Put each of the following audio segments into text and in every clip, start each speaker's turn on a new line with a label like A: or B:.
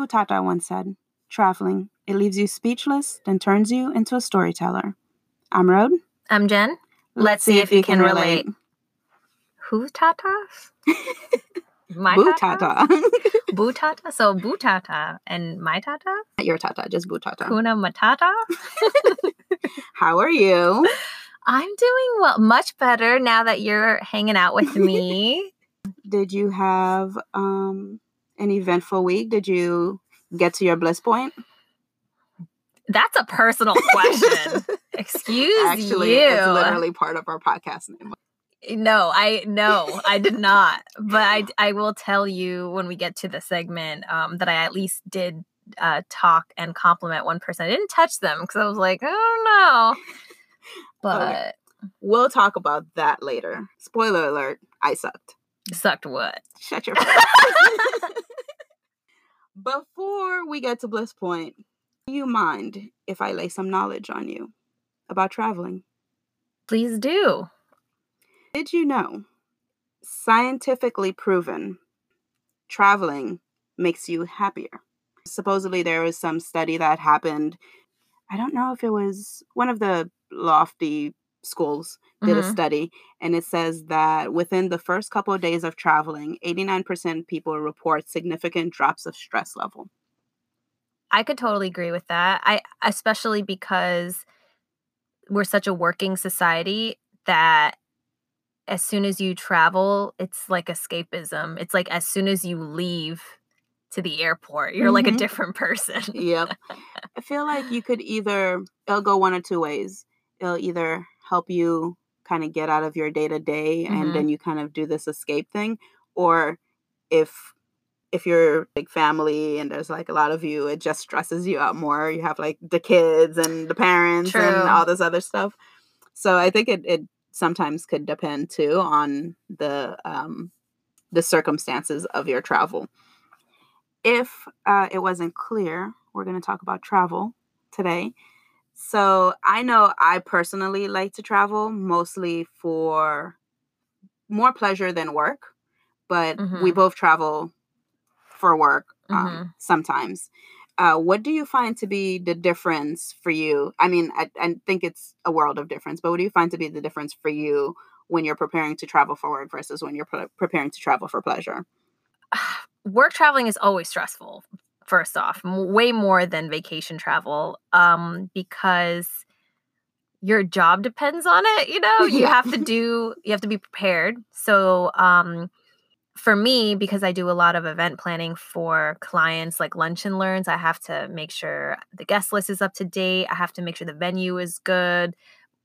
A: Butata once said, traveling, it leaves you speechless, then turns you into a storyteller. I'm Rode.
B: I'm Jen. Let's, see, if you can relate. Who's tatas? My
A: Butata.
B: Butata? So Butata and my tata?
A: Your tata, just Butata.
B: Kuna Matata?
A: How are you?
B: I'm doing well, much better now that you're hanging out with me.
A: Did you have um an eventful week? Did you get to your bliss point?
B: That's a personal question. Excuse
A: Actually,
B: you.
A: it's literally part of our podcast name.
B: No, I no, I did not. But I I will tell you when we get to the segment um, that I at least did uh, talk and compliment one person. I didn't touch them because I was like, don't know. But
A: Okay. We'll talk about that later. Spoiler alert, I sucked.
B: sucked what?
A: Shut your. Before we get to Bliss Point, do you mind if I lay some knowledge on you about traveling?
B: Please do.
A: Did you know, scientifically proven, traveling makes you happier? Supposedly, there was some study that happened. I don't know if it was one of the lofty schools did a
B: Mhm.
A: study, and it says that within the first couple of days of traveling, 89% people report significant drops of stress level.
B: I could totally agree with that. I especially because we're such a working society that as soon as you travel, it's like escapism. It's like as soon as you leave to the airport, you're like a
A: Mhm.
B: different person.
A: Yep. I feel like you could either, it'll go one or two ways. It'll either help you kind of get out of your day to day and then you kind of do this escape thing. Or if, if you're like family and there's like a lot of you, it just stresses you out more. You have like the kids and the parents
B: True.
A: and all this other stuff. So I think it, it sometimes could depend too on the, um, the circumstances of your travel. If uh, it wasn't clear, we're going to talk about travel today. So I know I personally like to travel mostly for more pleasure than work, but we
B: Mhm.
A: both travel for work um,
B: Mhm.
A: sometimes. Uh, what do you find to be the difference for you? I mean, I, I think it's a world of difference, but what do you find to be the difference for you when you're preparing to travel for work versus when you're pre- preparing to travel for pleasure?
B: Work traveling is always stressful. First off, m- way more than vacation travel, um, because your job depends on it. You know, you have to do, you have to be prepared. So, um, for me, because I do a lot of event planning for clients like lunch and learns, I have to make sure the guest list is up to date. I have to make sure the venue is good.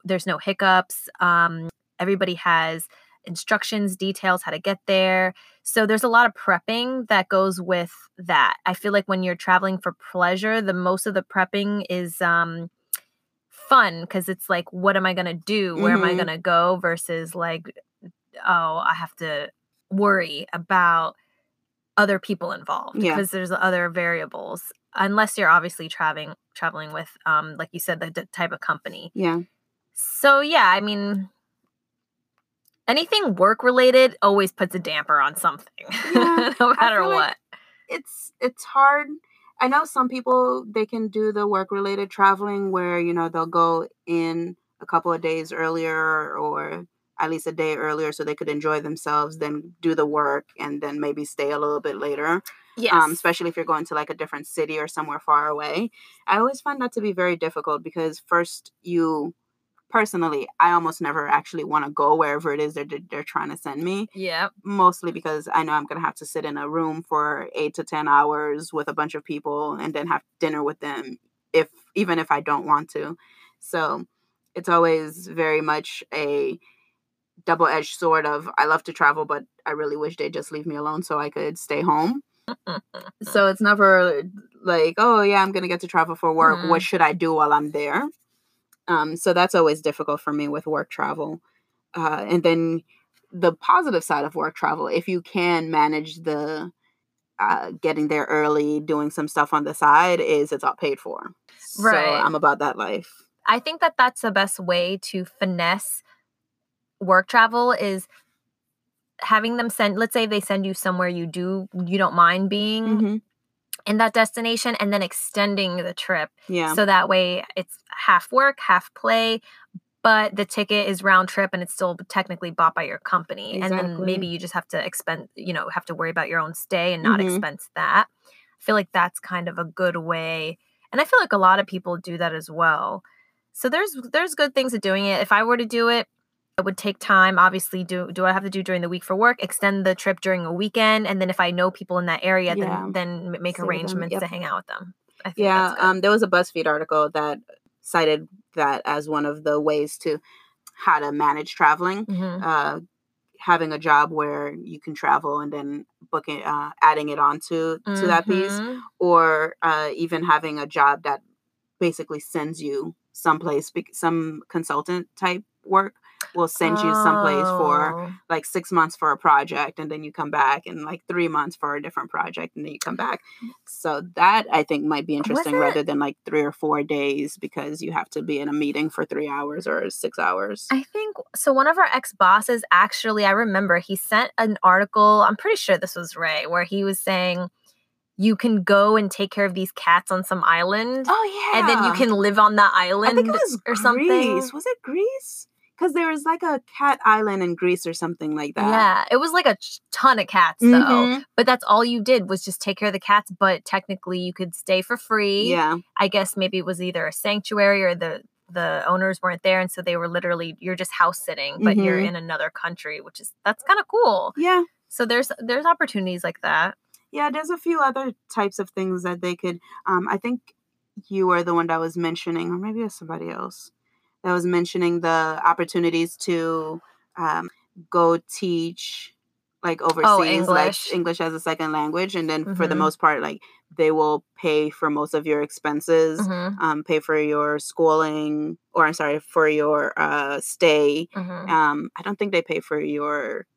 B: There's no hiccups. Um, everybody has instructions, details, how to get there. So there's a lot of prepping that goes with that. I feel like when you're traveling for pleasure, the most of the prepping is um, fun because it's like, what am I going to do? Where am I
A: Mhm.
B: going to go? Versus like, oh, I have to worry about other people involved
A: Yeah.
B: because there's other variables unless you're obviously traveling traveling with um like you said the d- type of company
A: Yeah.
B: so yeah i mean anything work related always puts a damper on something
A: Yeah,
B: no matter what
A: like it's it's hard. I know some people they can do the work related traveling where you know they'll go in a couple of days earlier or at least a day earlier so they could enjoy themselves, then do the work and then maybe stay a little bit later.
B: yes
A: Um, especially if you're going to like a different city or somewhere far away. I always find that to be very difficult because first you personally, I almost never actually want to go wherever it is that they're, they're trying to send me
B: yeah
A: mostly because I know I'm gonna have to sit in a room for eight to ten hours with a bunch of people and then have dinner with them if even if I don't want to. So it's always very much a double edged sword of I love to travel, but I really wish they'd just leave me alone so I could stay home. So it's never like, oh yeah, I'm gonna get to travel for work.
B: Mhm.
A: What should I do while I'm there? Um, so that's always difficult for me with work travel. Uh, and then the positive side of work travel, if you can manage the uh, getting there early, doing some stuff on the side, is it's all paid for.
B: Right. So.
A: I'm about that life.
B: I think that that's the best way to finesse work travel is having them send let's say they send you somewhere you do you don't mind being
A: Mhm.
B: In that destination and then extending the trip
A: Yeah.
B: so that way it's half work, half play, but the ticket is round trip and it's still technically bought by your company. And then maybe you just have to expense, you know, have to worry about your own stay and not
A: Mhm.
B: expense that. I feel like that's kind of a good way. And I feel like a lot of people do that as well. So there's there's good things to doing it. If I were to do it, it would take time. Obviously, do do I have to do during the week for work? Extend the trip during a weekend, and then if I know people in that area,
A: Yeah.
B: then then make
A: them,
B: arrangements
A: yep.
B: to hang out with them. I think
A: Yeah, um, there was a BuzzFeed article that cited that as one of the ways to how to manage traveling.
B: Mhm.
A: Uh, having a job where you can travel and then booking, uh, adding it onto to that piece,
B: Mhm.
A: or uh, even having a job that basically sends you someplace, some consultant type work will send you someplace for
B: Oh.
A: like six months for a project and then you come back and like three months for a different project and then you come back so that i think might be interesting rather than like three or four days because you have to be in a meeting for three hours or six hours
B: I think so. One of our ex bosses actually, I remember he sent an article. I'm pretty sure this was Ray, where he was saying you can go and take care of these cats on some island,
A: oh yeah
B: and then you can live on that island.
A: i think it was
B: or
A: greece
B: something.
A: was it greece because there was like a cat island in greece or something like that
B: Yeah, it was like a ton of cats though.
A: Mhm.
B: But that's all you did was just take care of the cats. But technically, you could stay for free.
A: yeah
B: I guess maybe it was either a sanctuary or the the owners weren't there, and so they were literally you're just house sitting, but you're
A: Mhm.
B: in another country, which is that's kind of cool.
A: yeah
B: So there's there's opportunities like that.
A: Yeah, there's a few other types of things that they could. Um, I think you were the one that was mentioning, or maybe it was somebody else that was mentioning the opportunities to um, go teach like overseas, like
B: Oh, English.
A: English as a second language, and then for the
B: Mhm.
A: most part, like they will pay for most of your expenses,
B: Mhm,
A: um, pay for your schooling, or I'm sorry, for your uh, stay.
B: mhm.
A: Um, I don't think they pay for your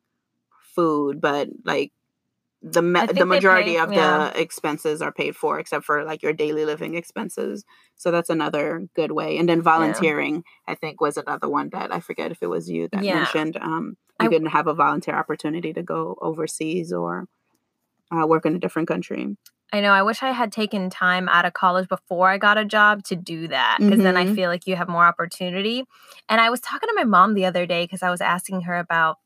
A: food, but like the ma- the majority
B: pay-
A: of
B: yeah.
A: the expenses are paid for, except for like your daily living expenses. So that's another good way. And then volunteering, I think, was another one that I forget if it was you that
B: Yeah.
A: mentioned. Um, you
B: I-
A: can have a volunteer opportunity to go overseas or uh, work in a different country.
B: I know. I wish I had taken time out of college before I got a job to do that because then I
A: Mhm.
B: feel like you have more opportunity. And I was talking to my mom the other day because I was asking her about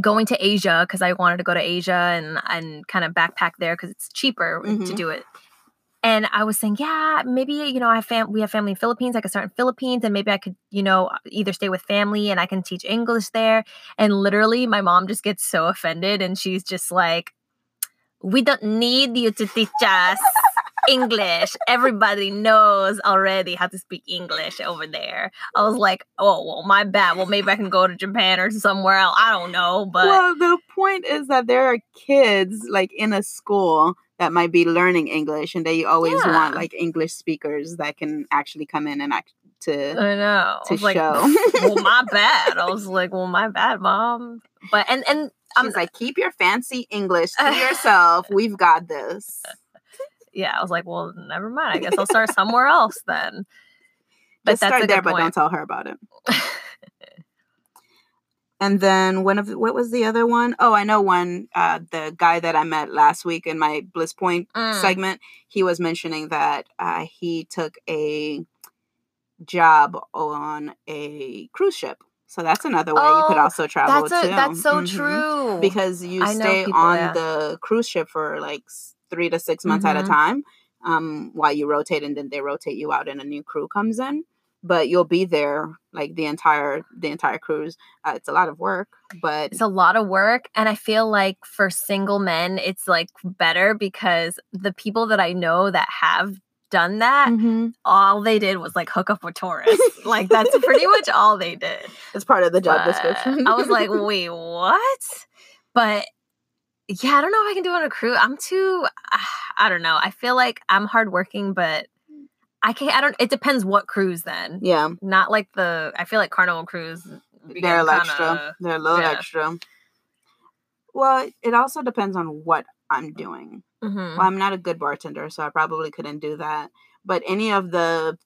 B: going to Asia because I wanted to go to Asia and and kind of backpack there because it's cheaper to
A: Mhm.
B: do it. And I was saying, yeah, maybe you know, I have fam- we have family in Philippines. I could start in Philippines, and maybe I could, you know, either stay with family and I can teach English there. And literally, my mom just gets so offended, and she's just like, "We don't need you to teach us English. Everybody knows already how to speak English over there." I was like, "Oh, well, my bad. Well, maybe I can go to Japan or somewhere else. I don't know, but."
A: well, the point is that there are kids like in a school that might be learning English, and they always
B: Yeah.
A: want like English speakers that can actually come in and act to
B: I know. I
A: to
B: like,
A: show.
B: well, my bad. I was like, well, my bad, mom. But and and I'm
A: She's like, keep your fancy English to yourself. We've got this.
B: Yeah, I was like, well, never mind. I guess I'll start somewhere else then. But
A: Just
B: that's
A: start
B: a
A: there,
B: good
A: but don't tell her about it. And then one of what was the other one? Oh, I know one. Uh, the guy that I met last week in my Bliss Point
B: Mm.
A: segment, he was mentioning that uh, he took a job on a cruise ship. So that's another way you could
B: Oh,
A: also travel
B: That's a,
A: too.
B: that's so
A: Mhm.
B: true.
A: Because you
B: I
A: stay
B: people,
A: on
B: yeah.
A: the cruise ship for like three to six months at a
B: Mhm.
A: time, um, while you rotate, and then they rotate you out, and a new crew comes in. But you'll be there like the entire the entire cruise. Uh, it's a lot of work, but
B: it's a lot of work and i feel like for single men it's like better because the people that i know that have done that
A: Mhm.
B: all they did was like hook up with tourists like that's pretty much all they did
A: it's part of the job
B: But
A: description.
B: i was like wait what but yeah i don't know if i can do it on a cruise i'm too i don't know i feel like i'm hardworking but i can't i don't it depends what cruise then
A: yeah,
B: not like the i feel like carnival cruise
A: they're a
B: became
A: little extra. They're a little
B: yeah.
A: extra. Well, it also depends on what I'm doing.
B: Mhm.
A: Well, I'm not a good bartender, so I probably couldn't do that. But any of the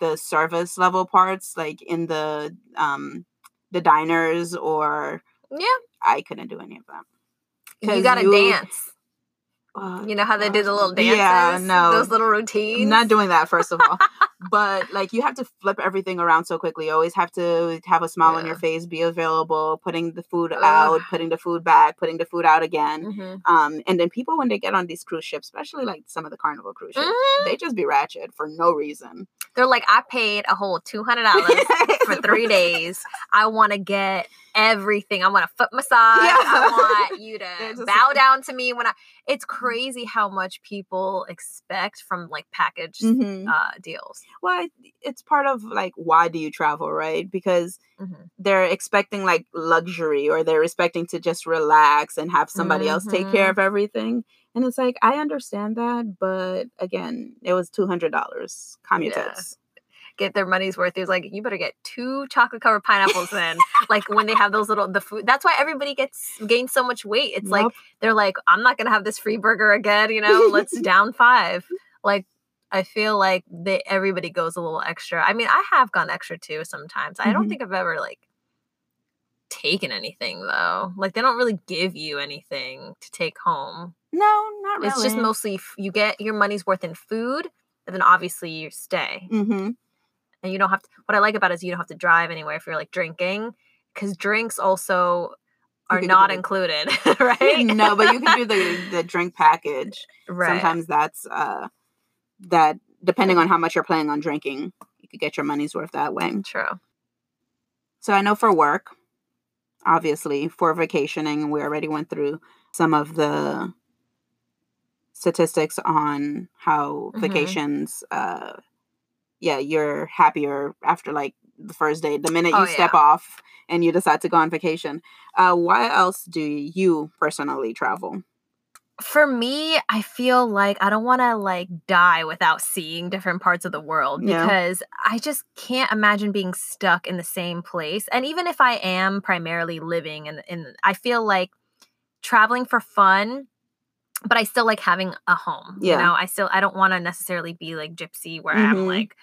A: the service level parts, like in the um the diners or
B: yeah
A: I couldn't do any of that.
B: You gotta
A: you-
B: dance
A: uh,
B: You know how they do the little dances?
A: Yeah, no.
B: Those little routines?
A: not doing that first of all but like you have to flip everything around so quickly you always have to have a smile on your face be available putting the food
B: Ugh.
A: out putting the food back putting the food out again
B: Mhm.
A: um and then people when they get on these cruise ships especially like some of the carnival cruise ships
B: Mhm.
A: they just be ratchet for no reason
B: They're like, I paid a whole $200 for three days. I want to get everything. I want a foot massage. I want you to bow
A: like-
B: down to me when I. It's crazy how much people expect from like package
A: Mhm.
B: uh, deals.
A: well it's part of like why do you travel right because
B: Mhm.
A: they're expecting like luxury or they're expecting to just relax and have somebody else take care
B: Mhm.
A: of everything and it's like i understand that but again it was $200 calm your
B: Yeah. Get their money's worth. It was like, you better get two chocolate covered pineapples in. like when they have those little the food. That's why everybody gets gains so much weight. It's like they're like, I'm not gonna have this free burger again. You know, let's down five. Like I feel like they everybody goes a little extra. I mean, I have gone extra too sometimes. I don't
A: Mhm.
B: think I've ever like taken anything though. Like they don't really give you anything to take home.
A: no not really
B: It's just mostly f- you get your money's worth in food, and then obviously you stay.
A: mm-hmm.
B: And you don't have to. What I like about it is you don't have to drive anywhere if you're like drinking, because drinks also are not included, right?
A: no but you can do the the drink package
B: right.
A: sometimes that's uh that depending on how much you're planning on drinking you could get your money's worth that way
B: True.
A: So I know for work, obviously, for vacationing, we already went through some of the statistics on how
B: Mhm.
A: vacations uh yeah, you're happier after like the first day, the minute
B: Oh,
A: you step off and you decide to go on vacation. Uh why else do you personally travel?
B: For me, I feel like I don't want to like die without seeing different parts of the world
A: Yeah.
B: because I just can't imagine being stuck in the same place. And even if I am primarily living in in I feel like traveling for fun but I still like having a home.
A: Yeah.
B: You know, I still I don't want to necessarily be like gypsy where I'm
A: Mhm.
B: like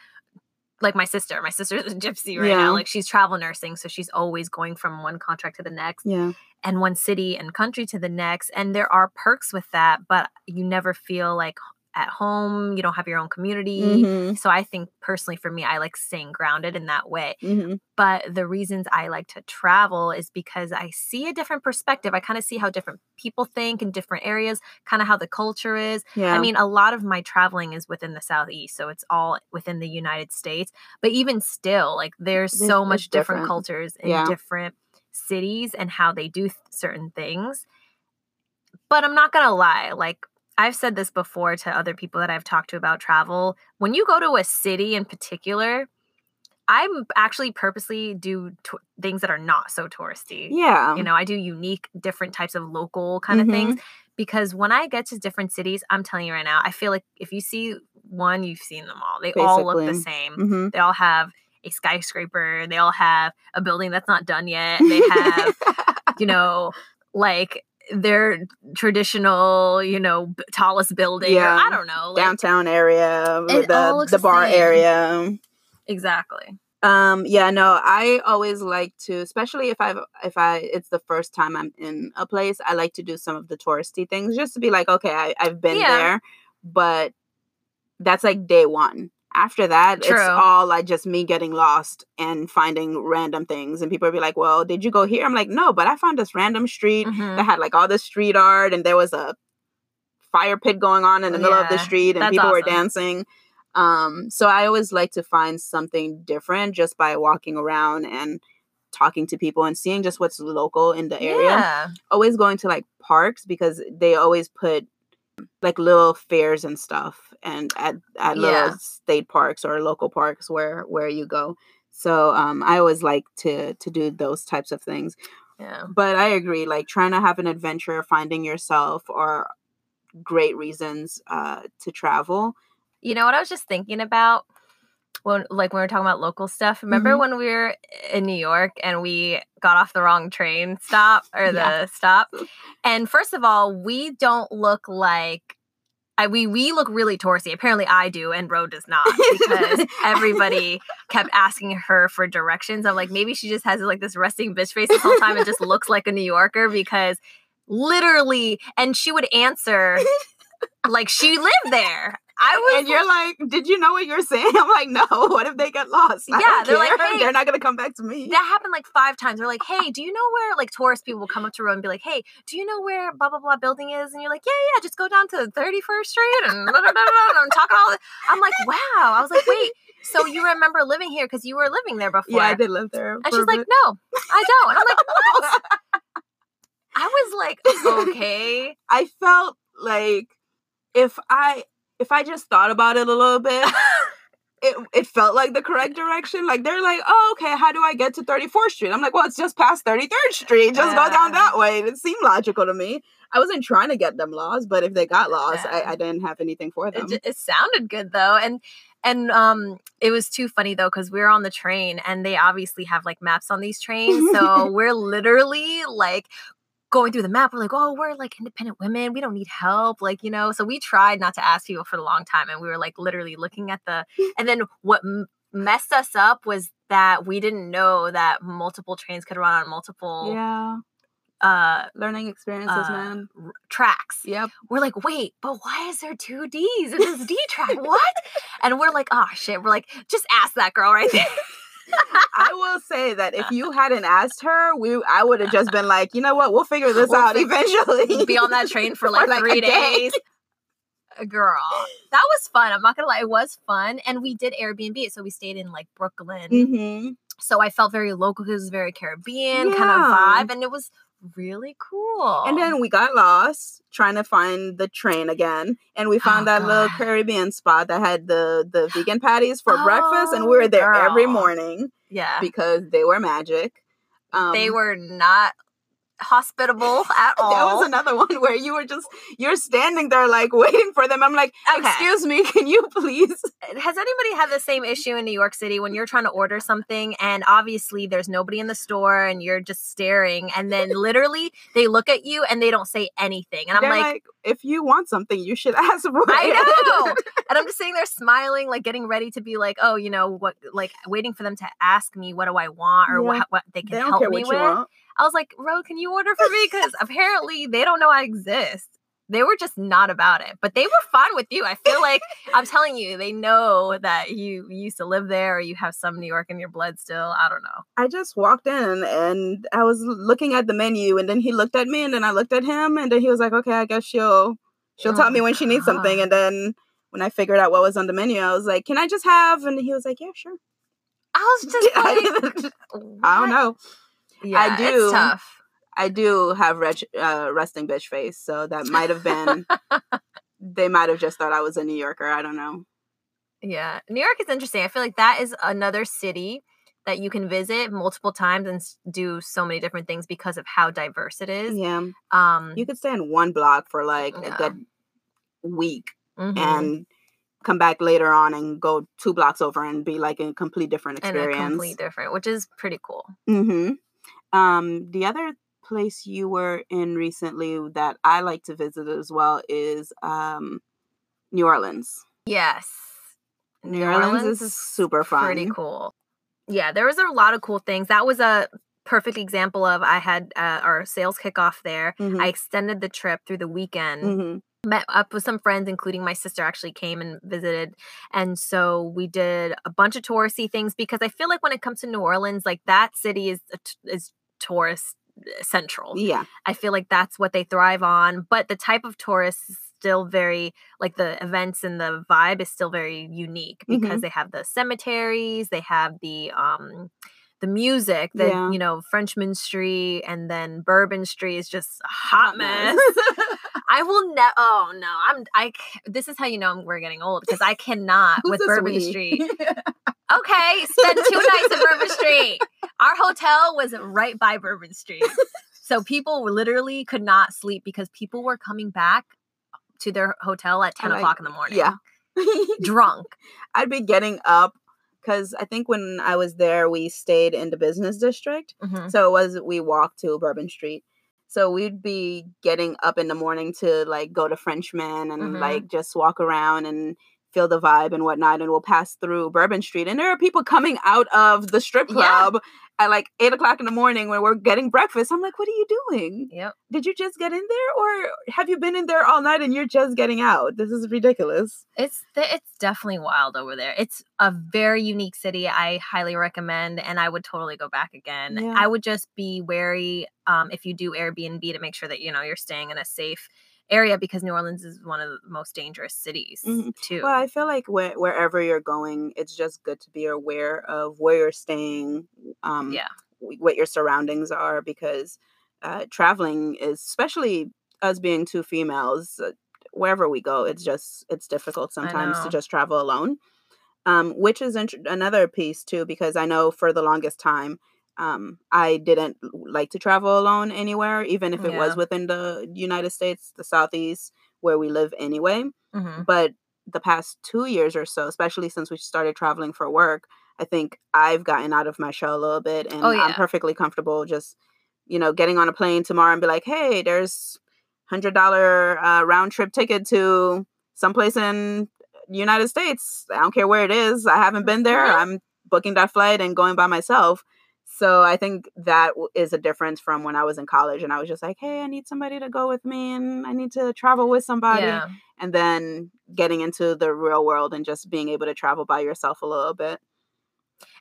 B: like my sister. My sister's a gypsy right
A: Yeah.
B: now. Like she's travel nursing, so she's always going from one contract to the next
A: Yeah.
B: and one city and country to the next. And there are perks with that, but you never feel like at home. You don't have your own community.
A: Mhm.
B: So I think personally for me, I like staying grounded in that way.
A: Mhm.
B: But the reasons I like to travel is because I see a different perspective. I kind of see how different people think in different areas, kind of how the culture is.
A: Yeah.
B: I mean, a lot of my traveling is within the Southeast, so it's all within the United States. But even still, like there's so much different
A: different.
B: cultures in
A: Yeah.
B: different cities and how they do th- certain things. But I'm not gonna lie, like I've said this before to other people that I've talked to about travel. When you go to a city in particular, I'm actually purposely do to- things that are not so touristy
A: yeah.
B: you know i do unique different types of local kind of things because when i get to different cities i'm telling you right now i feel like if you see one you've seen them all they all look the
A: Basically.
B: same
A: hmm
B: they all have a skyscraper they all have a building that's not done yet they have you know like their traditional you know tallest building or
A: Yeah.
B: i don't know like,
A: downtown area,
B: It
A: the
B: all looks
A: the
B: the
A: bar
B: same.
A: area.
B: exactly
A: Um, yeah, no, I always like to, especially if I've if I it's the first time I'm in a place, I like to do some of the touristy things just to be like, okay, I, I've been
B: Yeah.
A: there, but that's like day one. After that, it's all like just me getting lost and finding random things. And people will be like, Well, did you go here? I'm like, No, but I found this random street
B: Mhm.
A: that had like all this street art and there was a fire pit going on in the middle of the street and people were dancing um so i always like to find something different just by walking around and talking to people and seeing just what's local in the area
B: yeah
A: always going to like parks because they always put like little fairs and stuff and at, at little state parks or local parks where where you go so um i always like to to do those types of things
B: yeah
A: but I agree, like trying to have an adventure, finding yourself are great reasons uh to travel.
B: You know what I was just thinking about when like when we were talking about local stuff. Remember
A: Mhm.
B: when we were in New York and we got off the wrong train stop or the
A: Yeah.
B: stop? And first of all, we don't look like I, we we look really touristy. Apparently, I do, and Ro does not because everybody kept asking her for directions. I'm like, maybe she just has like this resting bitch face this whole time and just looks like a New Yorker because literally, and she would answer like she lived there. I was
A: and you're like, did you know what you're saying? I'm like, no. What if they get lost? I
B: Yeah, they're like, "Hey."
A: they're not gonna come back to me.
B: that happened like five times. They're like, "Hey, do you know where like tourist people will come up to road and be like, "Hey, do you know where blah blah blah building is?" And you're like, "Yeah, yeah, just go down to 31st Street and blah, blah, blah, blah," and talking all. This. I'm like, "Wow." I was like, "Wait, so you remember living here because you were living there before?"
A: yeah, I did live there.
B: And she's like, "No, I don't." And I'm like, "What?" I was like, "Okay."
A: I felt like if I if I just thought about it a little bit, it it felt like the correct direction. Like they're like, oh, okay, how do I get to 34th Street? I'm like, well, it's just past 33rd Street. Just go down that way. It seemed logical to me. I wasn't trying to get them lost, but if they got lost. I, I didn't have anything for them.
B: it, it sounded good though and and um it was too funny though because we were on the train and they obviously have like maps on these trains so we're literally like going through the map we're like oh we're like independent women we don't need help like you know so we tried not to ask people for a long time and we were like literally looking at the and then what m- messed us up was that we didn't know that multiple trains could run on multiple
A: yeah,
B: uh
A: learning experiences,
B: uh,
A: man.
B: r- tracks
A: Yep.
B: we're like, wait, but why is there two D's in this D track? What? And we're like, oh shit. We're like, just ask that girl right there.
A: I will say that if you hadn't asked her, we I would have just been like, you know what, we'll figure this
B: We'll
A: out eventually.
B: Be on that train for like,
A: like,
B: three
A: day.
B: days. Girl, that was fun. I'm not gonna lie, it was fun. And we did Airbnb. So we stayed in like Brooklyn.
A: hmm
B: So I felt very local because it was very Caribbean kind of vibe. And it was really cool.
A: And then we got lost trying to find the train again, and we found
B: Oh,
A: that little Caribbean spot that had the the vegan patties for breakfast, and we were
B: Oh,
A: there every morning
B: yeah.
A: because they were magic. Um,
B: they were not hospitable at all.
A: That was another one where you were just you're standing there like waiting for them. I'm like,
B: Okay.
A: excuse me, can you please?
B: has anybody had the same issue in New York City when you're trying to order something and obviously there's nobody in the store and you're just staring and then literally they look at you and they don't say anything and I'm like,
A: like, if you want something, you should ask for it.
B: I know. and I'm just sitting there smiling, like getting ready to be like, oh, you know what, like waiting for them to ask me what do I want or
A: Yeah.
B: what, what they can
A: they
B: help me with. I was like, Ro, can you order for me? Because apparently they don't know I exist. They were just not about it, but they were fine with you. I feel like I'm telling you, they know that you used to live there or you have some New York in your blood still. I don't know.
A: I just walked in and I was looking at the menu, and then he looked at me, and then I looked at him, and then he was like, "Okay, I guess she'll she'll tell
B: Oh,
A: me when she needs something." And then when I figured out what was on the menu, I was like, "Can I just have?" And he was like, "Yeah, sure."
B: I was just like,
A: I don't know.
B: Yeah,
A: do.
B: It's tough.
A: I do have reg- uh, resting bitch face, so that might have been. they might have just thought I was a New Yorker. I don't know.
B: Yeah, New York is interesting. I feel like that is another city that you can visit multiple times and do so many different things because of how diverse it is.
A: Yeah,
B: Um,
A: you could stay in one block for like
B: Yeah.
A: a good week
B: mhm.
A: and come back later on and go two blocks over and be like a complete different
B: and a
A: experience.
B: complete different, which is pretty cool.
A: hmm Um, the other place you were in recently that I like to visit as well is um, New Orleans.
B: Yes,
A: New, Orleans, is super fun.
B: pretty cool. Yeah, there was a lot of cool things. That was a perfect example of I had uh, our sales kickoff there.
A: Mhm.
B: I extended the trip through the weekend.
A: Mhm.
B: met up with some friends, including my sister actually came and visited. And so we did a bunch of touristy things because I feel like when it comes to New Orleans, like that city is is tourist uh, central.
A: Yeah.
B: I feel like that's what they thrive on. But the type of tourists is still very like the events and the vibe is still very unique because
A: Mhm.
B: they have the cemeteries, they have the um the music, the
A: Yeah.
B: you know Frenchmen Street, and then Bourbon Street is just a hot mess. I will never. Oh no, I'm. I. This is how you know we're getting old because I cannot with Bourbon
A: we?
B: Street. Okay, spend two nights in Bourbon Street. Our hotel was right by Bourbon Street, so people literally could not sleep because people were coming back to their hotel at ten
A: Like,
B: o'clock in the morning.
A: yeah.
B: drunk.
A: I'd be getting up because I think when I was there, we stayed in the business district.
B: Mhm.
A: So it was we walked to Bourbon Street. So we'd be getting up in the morning to like go to Frenchmen and
B: Mhm.
A: like just walk around and feel the vibe and whatnot, and we'll pass through Bourbon Street, and there are people coming out of the strip
B: Yeah.
A: club at like eight o'clock in the morning when we're getting breakfast. I'm like, what are you doing?
B: Yep.
A: Did you just get in there, or have you been in there all night and you're just getting out? This is ridiculous.
B: It's it's definitely wild over there. It's a very unique city. I highly recommend, and I would totally go back again.
A: Yeah.
B: I would just be wary um, if you do Airbnb to make sure that you know you're staying in a safe area because New Orleans is one of the most dangerous cities
A: Mhm.
B: too.
A: Well, I feel like where, wherever you're going, it's just good to be aware of where you're staying, um,
B: yeah,
A: w- what your surroundings are, because uh, traveling is, especially us being two females, uh, wherever we go, it's just it's difficult sometimes to just travel alone. Um, which is int- another piece too, because I know for the longest time. Um, I didn't like to travel alone anywhere, even if it was within the United States, the Southeast, where we live anyway
B: hmm
A: but the past two years or so, especially since we started traveling for work, I think I've gotten out of my shell a little bit, and
B: Oh,
A: I'm perfectly comfortable just, you know, getting on a plane tomorrow and be like, "Hey, there's hundred dollar uh, round trip ticket to someplace in United States. I don't care where it is. I haven't been there.
B: Mhm.
A: I'm booking that flight and going by myself." So I think that is a difference from when I was in college and I was just like, "Hey, I need somebody to go with me, and I need to travel with somebody."
B: yeah.
A: and then getting into the real world and just being able to travel by yourself a little bit.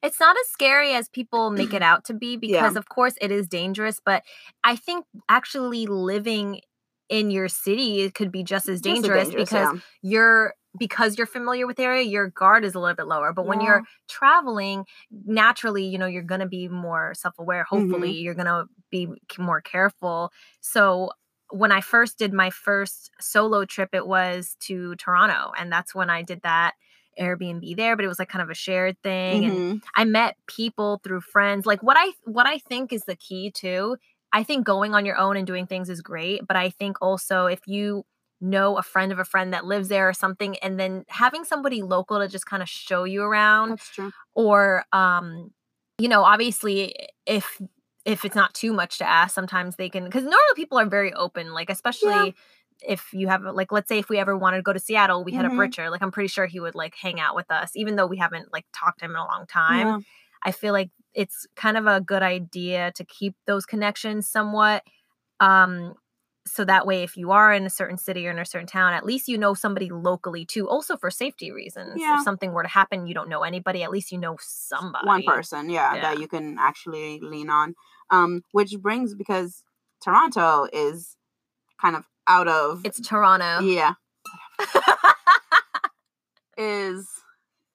B: It's not as scary as people make it out to be
A: Yeah.
B: because, of course, it is dangerous. But I think actually living in your city it could be just as
A: Just as
B: dangerous, because
A: yeah.
B: you're because you're familiar with the area your guard is a little bit lower but when you're traveling naturally you know you're going to be more self-aware
A: Mm-hmm.
B: hopefully you're going to be more careful so when i first did my first solo trip it was to toronto and that's when i did that airbnb there but it was like kind of a shared thing and
A: Mhm.
B: I met people through friends. Like what I what I think is the key too. I think going on your own and doing things is great, but I think also if you know a friend of a friend that lives there or something and then having somebody local to just kind of show you around
A: That's true.
B: or um you know, obviously if if it's not too much to ask, sometimes they can cuz normally people are very open like especially if you have like let's say if we ever wanted to go to Seattle, we hit up
A: Mhm.
B: Richard. Like I'm pretty sure he would like hang out with us even though we haven't like talked to him in a long time.
A: Yeah.
B: I feel like it's kind of a good idea to keep those connections somewhat. Um, so that way, if you are in a certain city or in a certain town, at least you know somebody locally too. Also for safety reasons.
A: Yeah.
B: If something were to happen, you don't know anybody. At least you know somebody.
A: One person, yeah,
B: Yeah.
A: that you can actually lean on. Um, which brings because Toronto is kind of out of
B: It's Toronto.
A: yeah is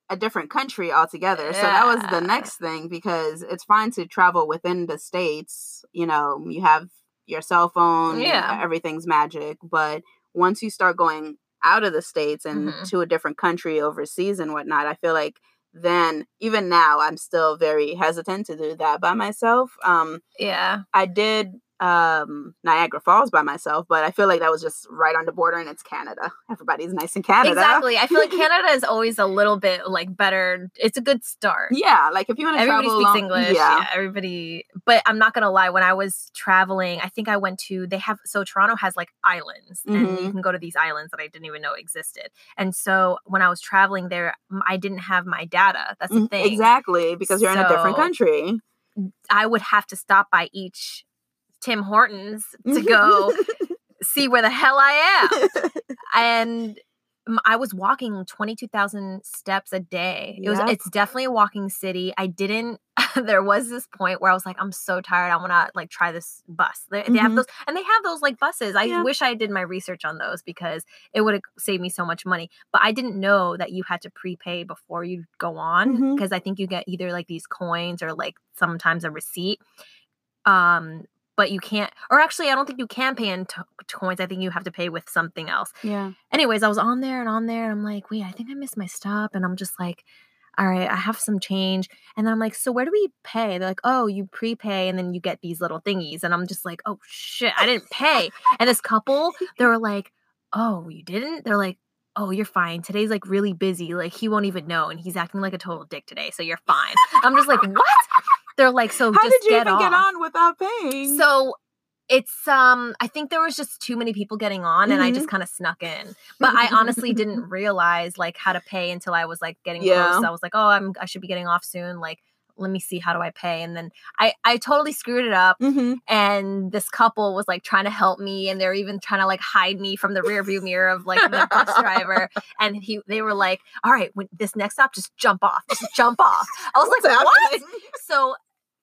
A: a different country altogether. So that was the next thing because it's fine to travel within the states. You know, you have your cell phone,
B: Yeah.
A: everything's magic. But once you start going out of the states and
B: Mhm.
A: to a different country overseas and whatnot, I feel like then even now I'm still very hesitant to do that by myself. Um,
B: yeah.
A: I did um Niagara Falls by myself, but I feel like that was just right on the border and it's Canada. Everybody's nice in Canada.
B: Exactly. I feel like Canada is always a little bit like better. It's a good start.
A: Yeah, like if you want to
B: Everybody speaks
A: along-
B: English.
A: Yeah.
B: Yeah. everybody. But I'm not gonna lie. When I was traveling, I think I went to. They have so Toronto has like islands, and you
A: Mhm.
B: can go to these islands that I didn't even know existed. And so when I was traveling there, I didn't have my data. That's the
A: Mhm,
B: thing.
A: Exactly, because you're in a different country.
B: I would have to stop by each Tim Hortons to go see where the hell I am. and I was walking 22,000 steps a day. It was it's definitely a walking city. I didn't there was this point where I was like I'm so tired. I want to like try this bus. They, they have
A: Mhm.
B: those and they have those like buses. I
A: Yeah.
B: wish I did my research on those because it would have saved me so much money. But I didn't know that you had to prepay before you go on because I think you get either like these coins or like sometimes a receipt. Um but you can't or actually I don't think you can pay in t- coins. I think you have to pay with something else
A: yeah.
B: anyways, I was on there and on there, and I'm like, wait, I think I missed my stop. And I'm just like, all right, I have some change. And then I'm like, so where do we pay? They're like, oh, you prepay, and then you get these little thingies. And I'm just like, oh shit, I didn't pay. and this couple, they were like, oh, you didn't? They're like, oh, you're fine. Today's like really busy. Like he won't even know, and he's acting like a total dick today. So you're fine. I'm just like, what? They're like, so
A: How
B: just
A: did you even
B: off.
A: get on without paying?
B: So It's um I think there was just too many people getting on and I just kind of snuck in. But I honestly didn't realize like how to pay until I was like getting
A: Yeah.
B: close. I was like, "Oh, I'm I should be getting off soon." Like, let me see how do I pay? And then I I totally screwed it up
A: Mm-hmm.
B: and this couple was like trying to help me and they're even trying to like hide me from the rear view mirror of like the bus driver and he they were like, "All right, when this next stop just jump off. Just jump off." I was like, "What?" so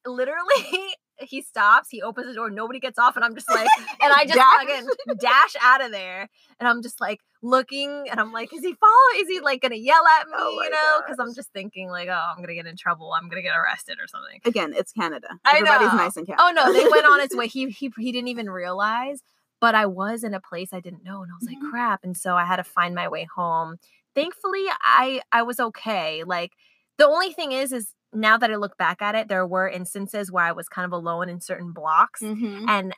B: literally he stops he opens the door nobody gets off and i'm just like and i just
A: Dash.
B: fucking dash out of there and i'm just like looking and i'm like is he following is he like gonna yell at me
A: Oh
B: you know because i'm just thinking like oh i'm gonna get in trouble i'm gonna get arrested or something
A: Again, it's Canada. Everybody's nice in Canada.
B: oh no they went on its way he he, he didn't even realize but i was in a place i didn't know and i was
A: Mhm.
B: like crap and so i had to find my way home thankfully i i was okay like the only thing is is now that i look back at it there were instances where i was kind of alone in certain blocks
A: Mhm.
B: and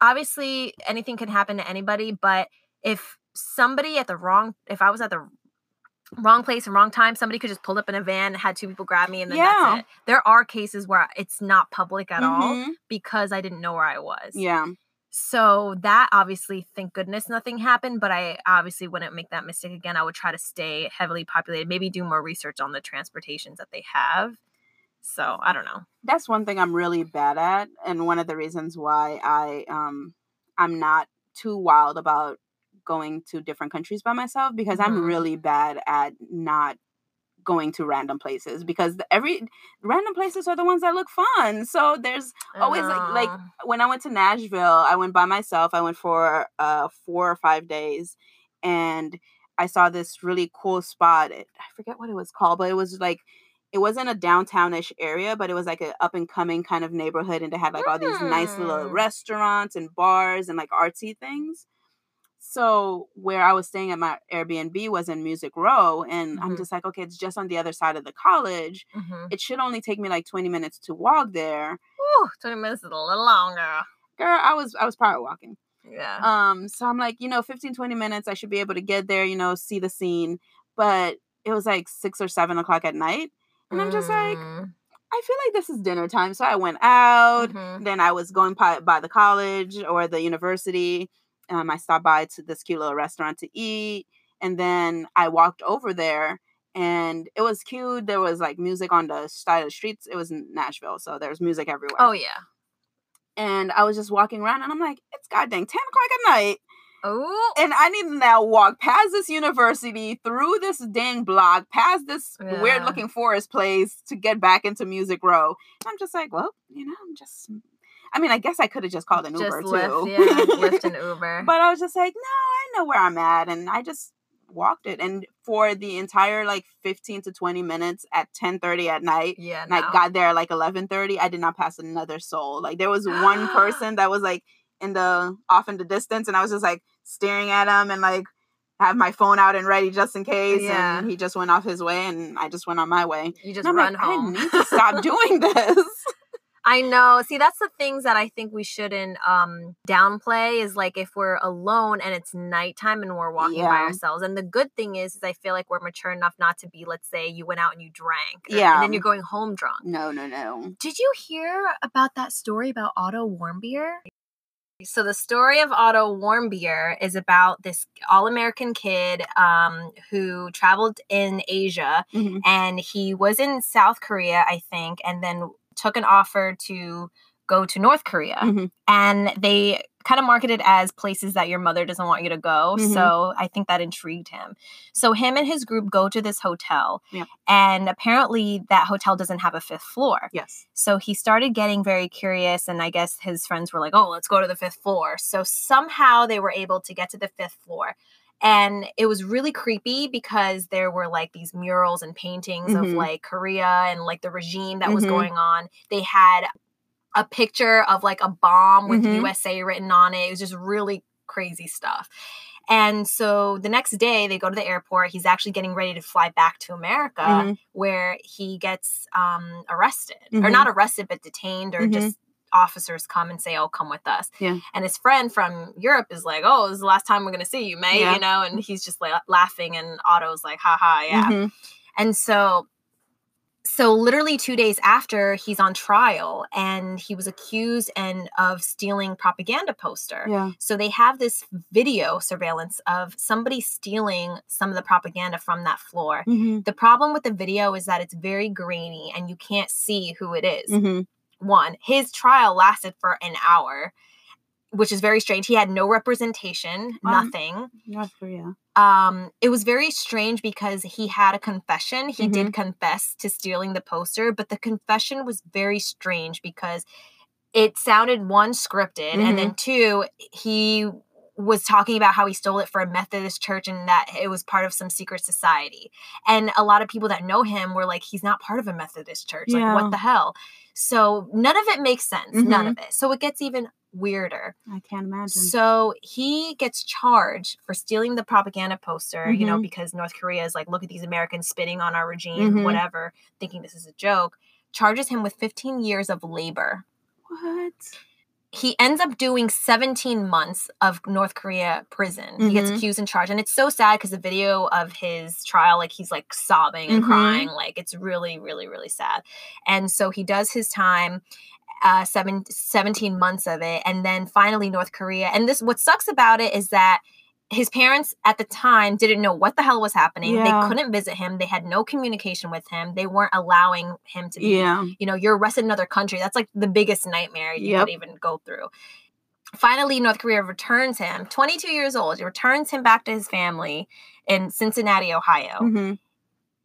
B: obviously anything can happen to anybody but if somebody at the wrong if i was at the wrong place and wrong time somebody could just pull up in a van had two people grab me and then
A: Yeah.
B: that's it there are cases where it's not public at all
A: Mhm.
B: because i didn't know where i was
A: Yeah.
B: So that obviously thank goodness nothing happened but i obviously wouldn't make that mistake again. I would try to stay heavily populated maybe do more research on the transportations that they have. So i don't know.
A: That's one thing I'm really bad at, and one of the reasons why I um I'm not too wild about going to different countries by myself because I'm
B: Mhm.
A: really bad at not going to random places because the, every random places are the ones that look fun. So there's Always, like- like, when I went to Nashville, I went by myself. I went for uh four or five days, and I saw this really cool spot. It, I forget what it was called, but it was like it wasn't a downtownish area, but it was like an up and coming kind of neighborhood, and it had like all these nice little
B: Mm.
A: restaurants and bars and like artsy things. So where I was staying at my Airbnb was in Music Row, and I'm
B: Mhm.
A: just like, okay, it's just on the other side of the college.
B: Mhm.
A: It should only take me like 20 minutes to walk there.
B: Whew, 20 minutes is a little longer.
A: Girl, I was I was power walking.
B: Yeah.
A: Um, so I'm like, you know, 15, 20 minutes, I should be able to get there, you know, see the scene. But it was like six or seven o'clock at night. And I'm just like,
B: Mm,
A: I feel like this is dinner time. So I went out.
B: mhm.
A: Then I was going by, by the college or the university. Um, I stopped by to this cute little restaurant to eat. And then I walked over there and it was cute. There was like music on the side of the streets. It was in Nashville. So there was music everywhere.
B: Oh, yeah.
A: And I was just walking around and I'm like, it's goddamn 10 o'clock at night.
B: Oh,
A: and I need to now walk past this university, through this dang block, past this
B: Yeah.
A: weird looking forest place to get back into Music Row. And I'm just like, well, you know, I'm just. I mean, I guess I could have just called an
B: just
A: Uber
B: Lyft,
A: too.
B: yeah, Lyft and Uber.
A: but I was just like, no, I know where I'm at, and I just walked it. And for the entire like 15 to 20 minutes at 10:30 at night,
B: yeah,
A: and I got there at like 11:30, I did not pass another soul. Like there was one person that was like in the off in the distance, and I was just like staring at him and like have my phone out and ready just in case.
B: Yeah.
A: And he just went off his way, and I just went on my way.
B: you just run
A: like,
B: home.
A: I need to stop doing this.
B: I know. See, that's the things that I think we shouldn't um downplay is like if we're alone and it's nighttime and we're walking by ourselves. And the good thing is, is I feel like we're mature enough not to be, let's say you went out and you drank.
A: Yeah.
B: And then you're going home drunk.
A: No, no, no.
B: Did you hear about that story about Otto Warmbier? So the story of Otto Warmbier is about this all-American kid um, who traveled in Asia
A: Mhm.
B: and he was in South Korea, I think, and then took an offer to go to North Korea.
A: Mhm.
B: And they kind of marketed as places that your mother doesn't want you to go.
A: Mhm.
B: So I think that intrigued him. So him and his group go to this hotel,
A: Yeah.
B: and apparently that hotel doesn't have a fifth floor.
A: Yes.
B: So he started getting very curious, and I guess his friends were like, oh, let's go to the fifth floor. So somehow they were able to get to the fifth floor. And it was really creepy because there were like these murals and paintings of
A: Mhm.
B: like Korea and like the regime that was
A: Mhm.
B: going on. They had a picture of like a bomb with
A: Mhm.
B: USA written on it. It was just really crazy stuff. And so the next day they go to the airport. He's actually getting ready to fly back to America
A: Mhm.
B: where he gets um, arrested or
A: Mhm.
B: not arrested but detained or
A: Mhm.
B: just officers come and say oh come with us
A: Yeah.
B: and his friend from europe is like oh this is the last time we're gonna see you mate
A: Yeah.
B: you know and he's just like laughing and otto's like haha yeah
A: Mhm.
B: and so so literally two days after he's on trial and he was accused and of stealing propaganda poster
A: Yeah.
B: so they have this video surveillance of somebody stealing some of the propaganda from that floor
A: Mm-hmm.
B: the problem with the video is that it's very grainy and you can't see who it is.
A: Mm-hmm.
B: One his trial lasted for an hour which is very strange. He had no representation
A: Wow.
B: nothing.
A: North Korea.
B: um it was very strange because he had a confession. He did confess to stealing the poster but the confession was very strange because it sounded one scripted and then two he was talking about how he stole it for a methodist church and that it was part of some secret society. And a lot of people that know him were like he's not part of a methodist church. Like what the hell so none of it makes sense none of it so it gets even weirder
A: I can't imagine.
B: so he gets charged for stealing the propaganda poster, you know,
A: Mhm.
B: because North Korea is like, look at these Americans spitting on our regime,
A: Mhm.
B: whatever, thinking this is a joke, charges him with 15 years of labor.
A: what?
B: He ends up doing 17 months of North Korea prison. He gets
A: Mhm.
B: accused and charged. And it's so sad because the video of his trial, like he's like sobbing and
A: Mhm.
B: crying. Like it's really, really, really sad. And so he does his time uh, seven, 17 months of it. And then finally, North Korea. And this, what sucks about it is that his parents at the time didn't know what the hell was happening.
A: Yeah.
B: They couldn't visit him. They had no communication with him. They weren't allowing him to be,
A: Yeah.
B: you know, you're arrested in another country. That's like the biggest nightmare you
A: Yep.
B: could even go through. Finally, North Korea returns him, 22 years old, he returns him back to his family in Cincinnati, Ohio.
A: Mm-hmm.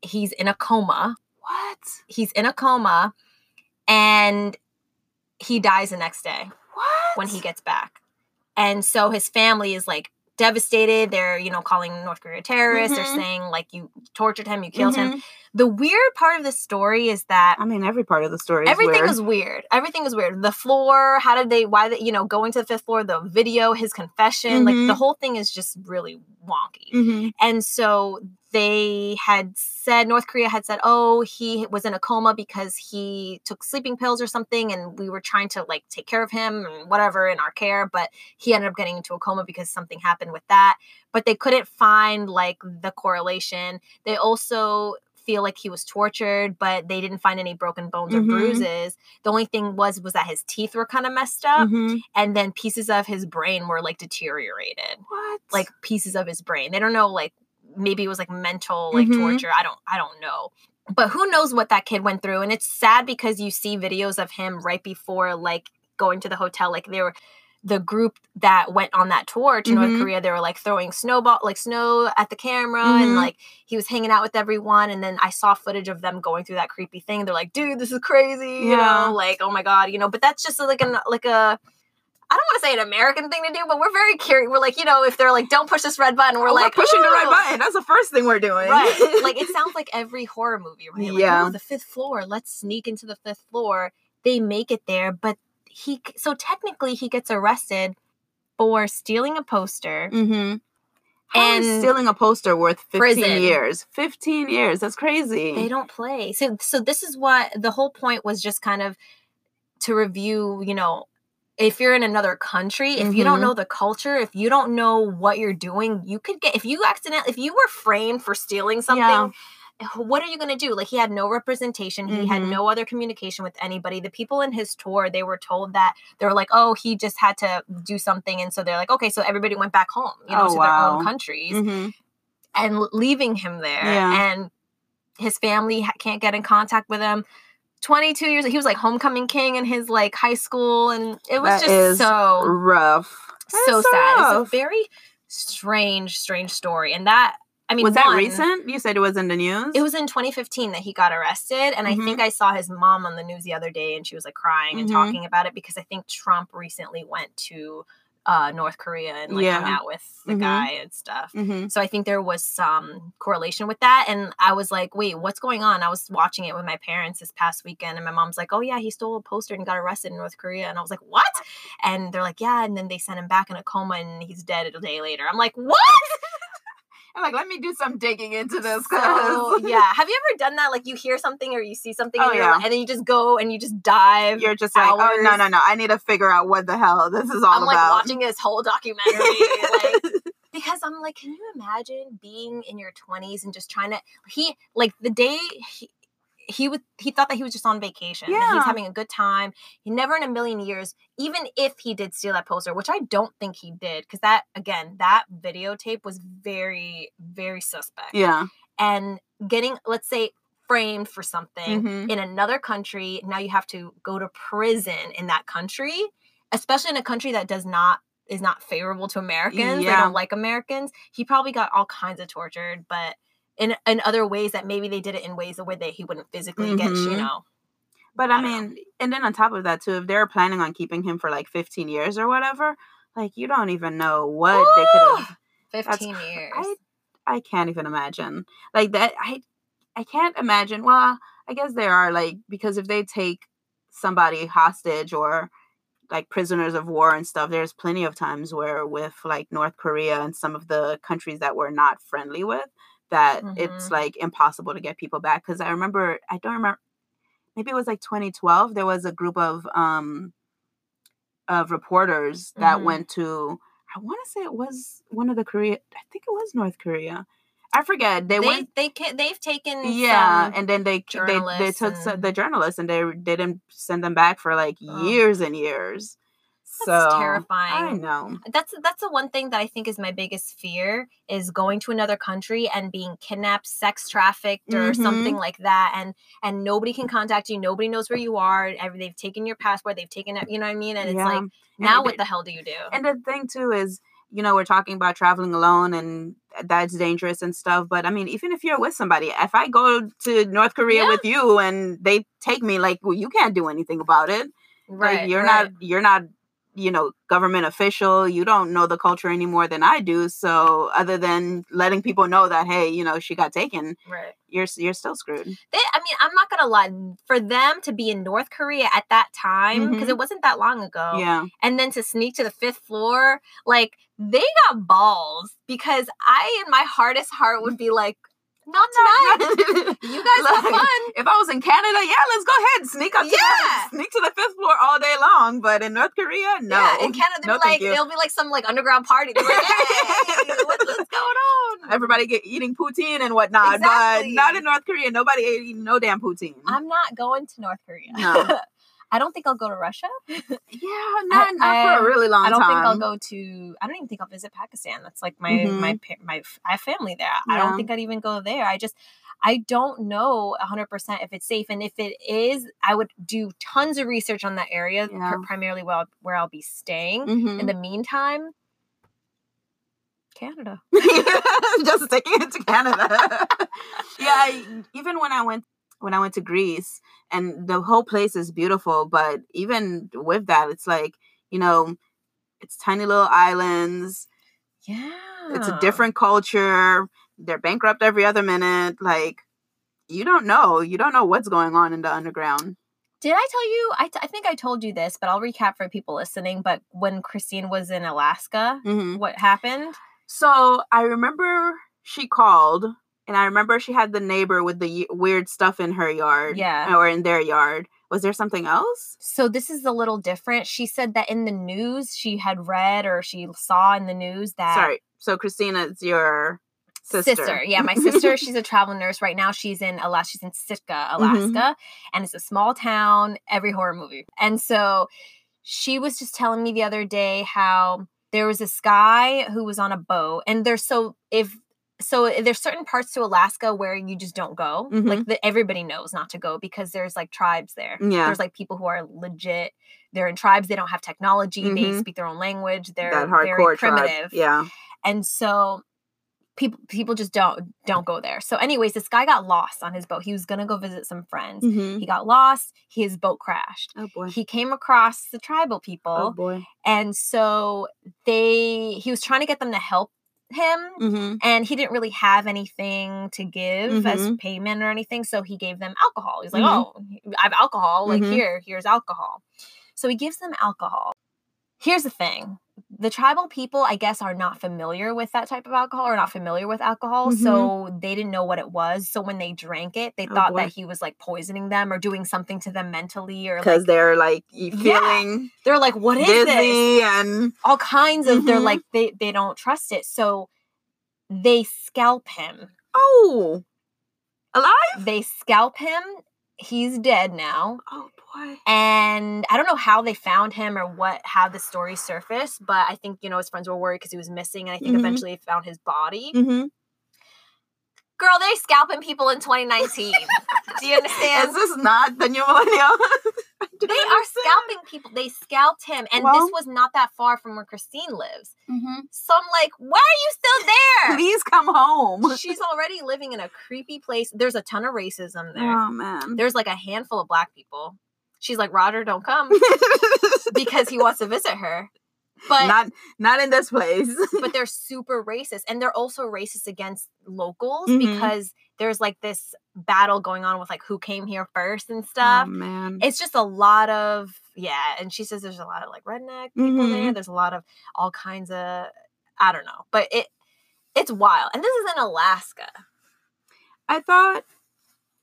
B: He's in a coma
A: What?
B: he's in a coma and he dies the next day
A: What?
B: when he gets back. And so his family is like devastated. They're, you know, calling North Korea terrorists.
A: Mhm.
B: They're saying like you tortured him, you killed him.
A: Mhm.
B: The weird part of the story is that
A: I mean, every part of the story. Is
B: everything
A: weird.
B: was weird. Everything was weird. The floor, how did they why they, you know, going to the fifth floor, the video, his confession, like
A: Mhm.
B: the whole thing is just really wonky.
A: Mhm.
B: And so they had said, North Korea had said, oh, he was in a coma because he took sleeping pills or something. And we were trying to like take care of him and whatever in our care. But he ended up getting into a coma because something happened with that. But they couldn't find like the correlation. They also feel like he was tortured, but they didn't find any broken bones
A: Mhm.
B: or bruises. The only thing was was that his teeth were kind of messed up,
A: Mhm.
B: and then pieces of his brain were like deteriorated
A: What?
B: like pieces of his brain. They don't know like maybe it was like mental like
A: Mhm.
B: torture. I don't I don't know. But who knows what that kid went through and it's sad because you see videos of him right before like going to the hotel like they were the group that went on that tour to North
A: Mhm.
B: Korea, they were like throwing snowball, like snow at the camera, and
A: Mhm.
B: like he was hanging out with everyone. And then I saw footage of them going through that creepy thing. They're like, "Dude, this is crazy," you know, like, "Oh my god," you know. But that's just like an like a I don't want to say an American thing to do, but we're very curious. We're like, you know, if they're like, don't push this red button, we're
A: Oh,
B: like,
A: pushing the
B: red
A: button. That's the first thing we're doing.
B: Right. like it sounds like every horror movie, right? Like,
A: Yeah.
B: "Ooh, the fifth floor. Let's sneak into the fifth floor. They make it there, but he so technically he gets arrested for stealing a poster.
A: Mm-hmm. And
B: And
A: stealing a poster worth 15
B: prison.
A: years. 15 years. That's crazy.
B: They don't play. So so this is what the whole point was just kind of to review, you know, if you're in another country, if you don't
A: Mhm.
B: know the culture, if you don't know what you're doing, you could get if you accidentally if you were framed for stealing something,
A: Yeah.
B: what are you going to do? Like he had no representation, he had
A: Mhm.
B: no other communication with anybody. The people in his tour, they were told that they were like, "Oh, he just had to do something." And so they're like, "Okay, so everybody went back home, you know,
A: Oh,
B: to their own countries."
A: Mhm.
B: and leaving him there
A: Yeah.
B: and his family ha- can't get in contact with him 22 years he was like homecoming king in his like high school and it was
A: That
B: just so
A: Rough. That
B: so
A: is
B: sad it's a very strange strange story and that i mean
A: was that recent? You said it was in the news?
B: it was in 2015 that he got arrested and i think i saw his mom on the news the other day and she was like crying and
A: Mhm.
B: talking about it because i think trump recently went to uh, north korea and like hung
A: Yeah.
B: out with the
A: Mhm.
B: guy and stuff
A: Mm-hmm.
B: so I think there was some correlation with that. And I was like, wait, what's going on? I was watching it with my parents this past weekend, and my mom's like, oh, yeah, he stole a poster and got arrested in North Korea. And I was like, what? And they're like, yeah. And then they sent him back in a coma and he's dead a day later. I'm like, what?
A: I'm like, let me do some digging into this.
B: So, yeah. Have you ever done that? Like you hear something or you see something
A: Oh,
B: in your
A: yeah.
B: and then you just go and you just dive.
A: You're just like, oh, no, no, no. I need to figure out what the hell this is all
B: I'm like
A: about.
B: watching this whole documentary. like, because I'm like, can you imagine being in your 20s and just trying to he like the day he, he would he thought that he was just on vacation.
A: Yeah.
B: was having a good time. He never in a million years, even if he did steal that poster, which I don't think he did, because that again, that videotape was very, very suspect.
A: Yeah.
B: And getting, let's say, framed for something
A: Mhm.
B: in another country, now you have to go to prison in that country, especially in a country that does not is not favorable to Americans. They don't like Americans. He probably got all kinds of tortured, but in in other ways that maybe they did it in ways where they he wouldn't physically get, you
A: Mhm.
B: know.
A: But
B: I
A: I
B: don't know.
A: mean, and then on top of that too, if they're planning on keeping him for like 15 years or whatever, like you don't even know what they could have.
B: Fifteen
A: cr-
B: years.
A: I I can't even imagine like that. I I can't imagine. Well, I guess there are like because if they take somebody hostage or like prisoners of war and stuff, there's plenty of times where with like North Korea and some of the countries that we're not friendly with, that it's
B: Mhm.
A: like impossible to get people back. Because I remember, I don't remember, maybe it was like 2012. There was a group of um of reporters that
B: Mhm.
A: went to. I want to say it was one of the Korea. I think it was North Korea. I forget. They,
B: they
A: went.
B: they can they've taken
A: Yeah, and then they they they took
B: and-
A: the journalists and they they didn't send them back for like
B: Oh.
A: years and years.
B: That's
A: so
B: terrifying.
A: I know.
B: that's that's the one thing that I think is my biggest fear is going to another country and being kidnapped, sex trafficked, or
A: Mhm.
B: something like that, and and nobody can contact you, nobody knows where you are. Every, they've taken your passport, they've taken it, you know what I mean? And it's
A: Yeah.
B: like
A: And
B: now,
A: it-
B: what the hell do you do?
A: And the thing too is, you know, we're talking about traveling alone and that's dangerous and stuff. But I mean, even if you're with somebody, if I go to North Korea
B: Yeah.
A: with you and they take me, like, well, you can't do anything about it.
B: right,
A: like, you're
B: right.
A: not, you're not, you know, government official. You don't know the culture any more than I do. So other than letting people know that, hey, you know, she got taken,
B: right.
A: you're you're still screwed.
B: They, I mean, I'm not gonna lie. For them to be in North Korea at that time, because
A: Mhm.
B: it wasn't that long ago,
A: Yeah.
B: and then to sneak to the fifth floor like they got balls because i in my hardest heart would be like not tonight you guys have fun
A: If I was in Canada, yeah, let's go ahead, sneak up to the,
B: Yeah.
A: sneak to the fifth floor all day long. But in North Korea, no.
B: yeah in canada they'll
A: no,
B: be like it'll be like some like underground party They're like, hey, what's, what's going on
A: Everybody get eating poutine and whatnot,
B: Exactly.
A: but not in North Korea. Nobody ate no damn poutine.
B: i'm not going to north korea
A: No.
B: i don't think i'll go to russia
A: yeah, not, not
B: I-
A: for a really long time.
B: I don't
A: time.
B: think I'll go to. I don't even think I'll visit Pakistan. That's like my
A: Mhm.
B: my my I have family there. I don't think I'd even go there. I just I don't know hundred percent if it's safe, and if it is, I would do tons of research on that area, pr-
A: Yeah.
B: primarily where I'll, where I'll be staying.
A: Mhm.
B: In the meantime, Canada.
A: just taking it to Canada. yeah, I, even when I went when I went to Greece and the whole place is beautiful, but even with that, it's like you know, it's tiny little islands.
B: Yeah,
A: It's a different culture. They're bankrupt every other minute. Like you don't know. You don't know what's going on in the underground.
B: Did I tell you? I, t- I think I told you this, but I'll recap for people listening. But when Christine was in Alaska,
A: Mhm.
B: what happened?
A: So I remember she called, and I remember she had the neighbor with the y- weird stuff in her yard,
B: Yeah.
A: or in their yard. Was there something else?
B: So this is a little different. She said that in the news she had read or she saw in the news that
A: Sorry. So Christina's your sister. Sister.
B: Yeah, my sister. she's a travel nurse right now. She's in Alaska. She's in Sitka, mm-hmm. Alaska, and it's a small town. Every horror movie. And so she was just telling me the other day how there was this guy who was on a boat, and there's so if so there's certain parts to Alaska where you just don't go.
A: Mhm.
B: Like the, everybody knows not to go because there's like tribes there.
A: Yeah.
B: There's like people who are legit. They're in tribes. They don't have technology. They
A: Mhm.
B: speak their own language. They're
A: that
B: very
A: hardcore tribe.
B: primitive
A: Yeah.
B: and so people people just don't don't go there so anyways this guy got lost on his boat he was gonna go visit some friends
A: Mhm.
B: he got lost his boat crashed
A: Oh boy.
B: he came across the tribal people
A: oh boy.
B: and so they he was trying to get them to help him
A: Mm-hmm.
B: and he didn't really have anything to give as
A: Mhm.
B: payment or anything so he gave them alcohol he's like
A: Mhm.
B: oh i have alcohol like
A: Mhm.
B: here here's alcohol so he gives them alcohol here's the thing the tribal people i guess are not familiar with that type of alcohol or not familiar with alcohol
A: Mhm.
B: so they didn't know what it was so when they drank it they
A: Oh,
B: thought
A: boy.
B: that he was like poisoning them or doing something to them mentally or
A: Because
B: like
A: they're like y-
B: Yeah.
A: feeling
B: they're like what is this
A: and
B: all kinds of they're
A: Mhm.
B: like they they don't trust it so they scalp him
A: oh, alive.
B: they scalp him he's dead now.
A: Oh boy.
B: And I don't know how they found him or what how the story surfaced, but I think you know his friends were worried because he was missing, and I think
A: Mhm.
B: eventually they found his body.
A: Mm-hmm.
B: Girl, they're scalping people in 2019. Do you understand?
A: Is this not the new millennial?
B: They are scalping people. They scalped him, and
A: Well-
B: this was not that far from where Christine lives.
A: Mm-hmm.
B: So I'm like, why are you still there?
A: Please come home.
B: She's already living in a creepy place. There's a ton of racism there.
A: Oh man.
B: There's like a handful of black people. She's like, Roger, don't come because he wants to visit her. But
A: not not in this place.
B: but they're super racist and they're also racist against locals
A: Mhm.
B: because there's like this battle going on with like who came here first and
A: oh
B: stuff.
A: man.
B: It's just a lot of yeah, and she says there's a lot of like redneck people there.
A: Mhm.
B: There's a lot of all kinds of I don't know, but it it's wild. And this is in Alaska.
A: I thought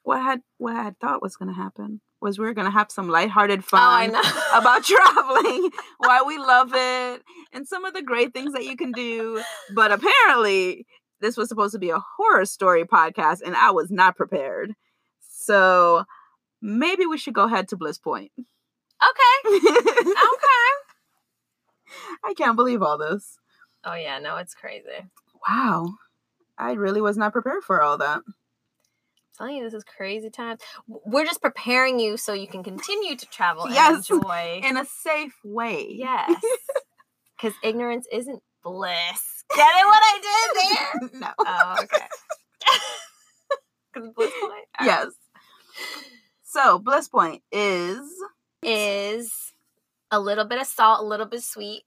A: what had what I had thought was gonna happen was we were gonna have some lighthearted
B: oh, fun Oh,
A: about traveling, why we love it, and some of the great things that you can do. But apparently, this was supposed to be a horror story podcast, and I was not prepared. So maybe we should go head to Bliss Point.
B: okay. Okay.
A: I can't believe all this.
B: Oh yeah, no, it's crazy.
A: Wow. I really was not prepared for all that.
B: Telling you this is crazy times. We're just preparing you so you can continue to travel and
A: Yes.
B: enjoy.
A: In a safe way.
B: yes. Because ignorance isn't bliss. Get it what I did there?
A: no.
B: Oh, okay. Bliss point right,
A: Yes. So, Bliss Point is
B: is a little bit of salt, a little bit sweet.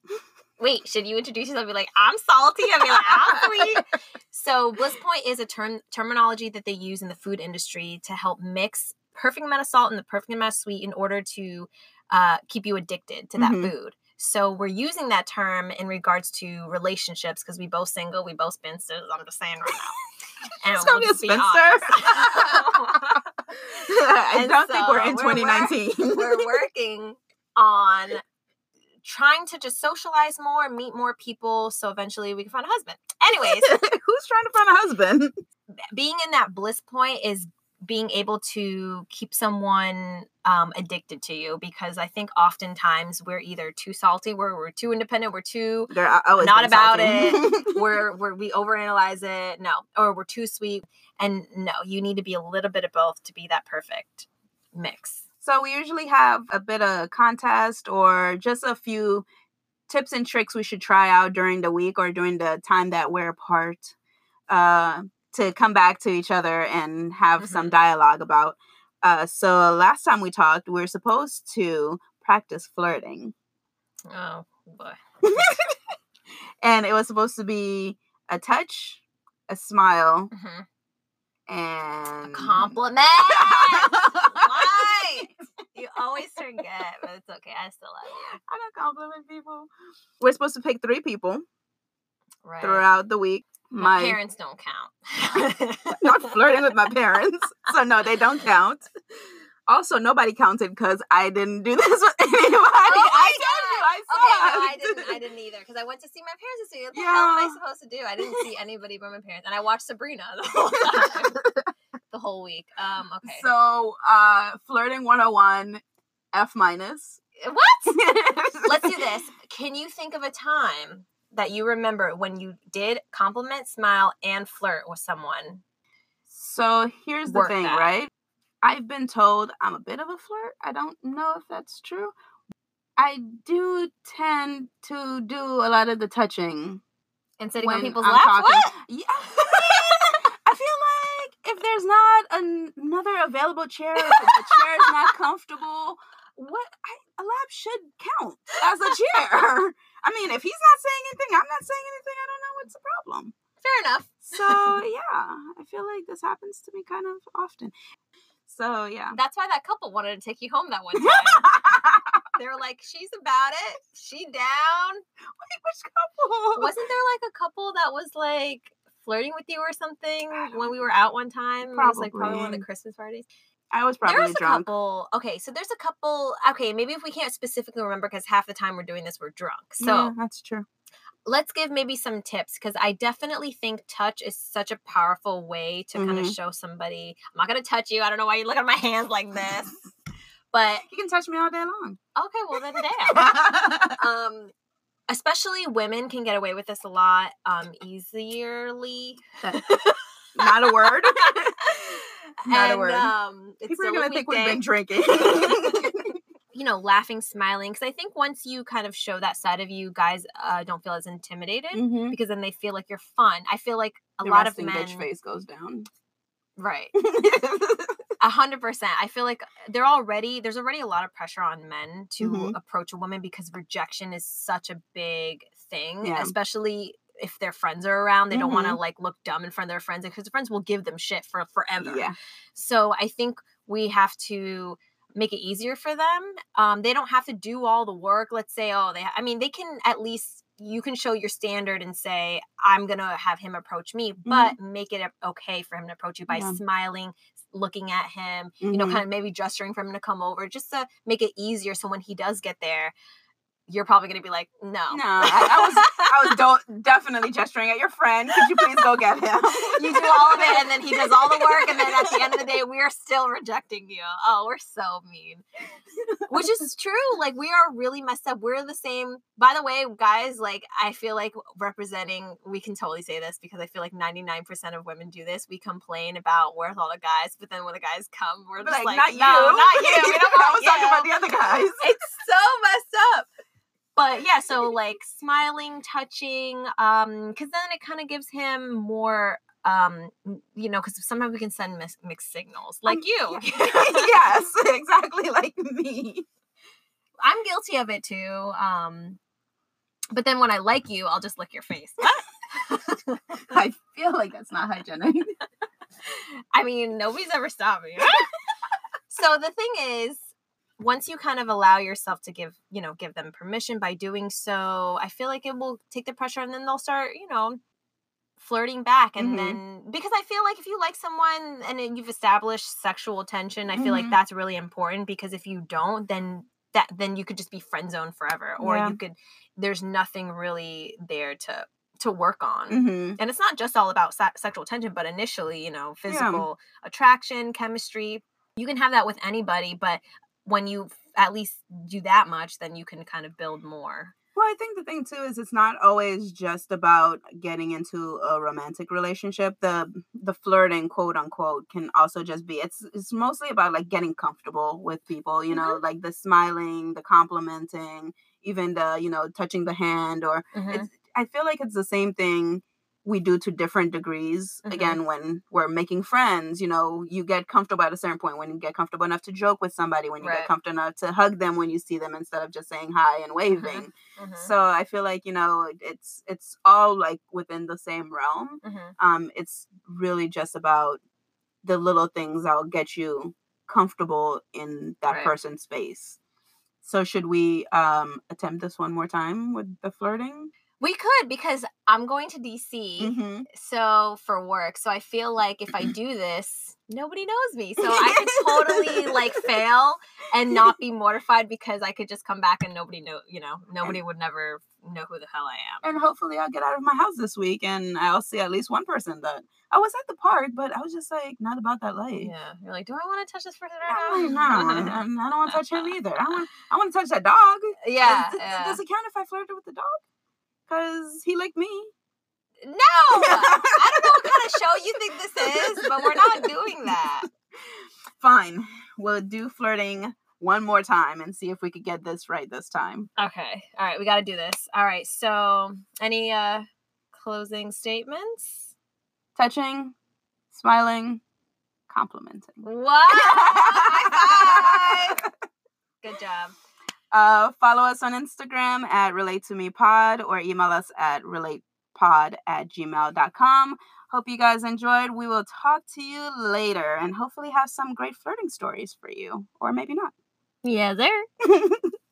B: Wait, should you introduce yourself? and Be like, I'm salty. I'll be like, I'm sweet. So, bliss point is a term terminology that they use in the food industry to help mix perfect amount of salt and the perfect amount of sweet in order to uh, keep you addicted to that
A: Mhm.
B: food. So we're using that term in regards to relationships because we both single, we both spinsters. I'm just saying right now. And
A: It's gonna
B: we'll
A: be a spinster. I don't think we're in
B: we're- we're-
A: 2019.
B: we're working on trying to just socialize more, meet more people, so eventually we can find a husband. Anyways,
A: Who's trying to find a husband?
B: being in that bliss point is being able to keep someone um, addicted to you because I think oftentimes we're either too salty, we're, we're too independent, we're too
A: They're a- always
B: Not about
A: it,
B: we're, we're we overanalyze it, no, or we're too sweet, and no, you need to be a little bit of both to be that perfect mix.
A: So we usually have a bit of contest or just a few tips and tricks we should try out during the week or during the time that we're apart uh, to come back to each other and have some dialogue about. Uh, so last time we talked, we were supposed to practice flirting,
B: Oh boy.
A: and it was supposed to be a touch, a smile,
B: Mhm.
A: and
B: a Compliment. You always forget, but it's okay. I still love you.
A: I don't compliment people. We're supposed to pick three people
B: Right.
A: throughout the week.
B: My,
A: My
B: parents don't count.
A: not flirting with my parents, so no, they don't count. Also, nobody counted because I didn't do this with anybody.
B: Oh
A: I
B: my
A: told you,
B: God.
A: I
B: Okay, no, I didn't. I didn't either because I went to see my parents this week. What the hell am I supposed to do? I didn't see anybody but my parents, and I watched Sabrina the whole time, the whole week. Um, okay.
A: So, uh, flirting 101, F minus.
B: what? Let's do this. Can you think of a time that you remember when you did compliment, smile, and flirt with someone?
A: So here's the
B: Work
A: thing,
B: that.
A: right? I've been told I'm a bit of a flirt. I don't know if that's true. I do tend to do a lot of the touching
B: And sitting on people's
A: I'm
B: laps?
A: talking.
B: What?
A: Yeah. I feel like if there's not an- another available chair, if the chair is not comfortable, what I, a lap should count as a chair. I mean, if he's not saying anything, I'm not saying anything. I don't know what's the problem.
B: Fair enough.
A: So yeah, I feel like this happens to me kind of often. So yeah.
B: That's why that couple wanted to take you home that one time. they were like, she's about it. She down.
A: Which couple?
B: Wasn't there like a couple that was like flirting with you or something when we were out one time? It was like probably one of the Christmas parties.
A: I was probably
B: There's a
A: drunk.
B: couple. Okay, so there's a couple. Okay, maybe if we can't specifically remember because half the time we're doing this, we're drunk. So
A: yeah, that's true.
B: let's give maybe some tips because I definitely think touch is such a powerful way to kind of show somebody. I'm not gonna touch you. I don't know why you look at my hands like this, but
A: You can touch me all day long.
B: okay, well then damn. um, especially women can get away with this a lot um easierly.
A: Not a word. Not a word.
B: Um, it's
A: People are gonna think we've been drinking.
B: you know, laughing, smiling. Because I think once you kind of show that side of you, guys uh, don't feel as intimidated
A: Mhm.
B: because then they feel like you're fun. I feel like a
A: The
B: lot of men,
A: bitch face goes down.
B: right? A hundred percent. I feel like they're already there's already a lot of pressure on men to
A: Mhm.
B: approach a woman because rejection is such a big thing,
A: Yeah.
B: especially if their friends are around. They don't want to like look dumb in front of their friends because their friends will give them shit for forever.
A: yeah.
B: So I think we have to make it easier for them. Um, they don't have to do all the work. Let's say, oh, they, I mean, they can at least, you can show your standard and say, I'm going to have him approach me, but make it okay for him to approach you by
A: Yeah.
B: smiling, looking at him, you know,
A: Mhm.
B: kind of maybe gesturing for him to come over just to make it easier. So when he does get there, you're probably going to be like, no.
A: No, I, I was I was do- definitely gesturing at your friend. Could you please go get him?
B: you do all of it and then he does all the work and then at the end of the day we're still rejecting you oh we're so mean which is true like we are really messed up we're the same by the way guys like i feel like representing we can totally say this because i feel like 99% of women do this we complain about where's all the guys but then when the guys come we're
A: But,
B: just like,
A: not you.
B: no not you we don't
A: I was talking about the other guys.
B: it's so messed up but yeah so like smiling touching um because then it kind of gives him more um you know because sometimes we can send mis- mixed signals like
A: Um,
B: you
A: yes, exactly like me.
B: i'm guilty of it too um but then when i like you i'll just lick your face
A: I feel like that's not hygienic.
B: i mean nobody's ever stopped me so the thing is once you kind of allow yourself to give you know give them permission by doing so i feel like it will take the pressure and then they'll start you know flirting back and
A: Mhm.
B: then because i feel like if you like someone and you've established sexual tension i feel like
A: Mhm.
B: that's really important because if you don't then that then you could just be friend zoned forever or
A: Yeah.
B: you could there's nothing really there to to work on
A: hmm
B: and it's not just all about se- sexual tension but initially you know physical attraction chemistry you can have that with anybody but when you at least do that much then you can kind of build more
A: Well, I think the thing too is it's not always just about getting into a romantic relationship. The the flirting, quote unquote, can also just be it's it's mostly about like getting comfortable with people, you know, like the smiling, the complimenting, even the, you know, touching the hand or
B: Mhm.
A: it's I feel like it's the same thing we do to different degrees.
B: Mhm.
A: Again, when we're making friends, you know, you get comfortable at a certain point when you get comfortable enough to joke with somebody, when you
B: Right.
A: get comfortable enough to hug them when you see them instead of just saying hi and waving.
B: Mhm.
A: So I feel like, you know, it's it's all like within the same realm.
B: Mhm.
A: Um it's really just about the little things that'll get you comfortable in that
B: Right.
A: person's space. So should we um attempt this one more time with the flirting?
B: We could because i'm going to dc
A: Mm-hmm.
B: so for work so i feel like if i do this nobody knows me so i could totally like fail and not be mortified because i could just come back and nobody know you know nobody would never know who the hell i am
A: And hopefully I'll get out of my house this week and I'll see at least one person that I was at the park, but I was just like not about that life.
B: yeah you're like do i want to touch this person right
A: like, no, I don't want to touch him either. I want, I want to touch that dog.
B: yeah,
A: Does,
B: yeah.
A: does it count if I flirted with the dog? Cause he licked me.
B: no i don't know what kind of show you think this is but we're not doing that
A: Fine, we'll do flirting one more time and see if we could get this right this time.
B: Okay. All right. We got to do this. All right. So, any uh closing statements?
A: Touching, smiling, complimenting.
B: Five. Good job.
A: Uh, follow us on Instagram at Relate to Me Pod or email us at relatepod at gmail.com. Hope you guys enjoyed. We will talk to you later and hopefully have some great flirting stories for you, or maybe not.
B: Yeah, there.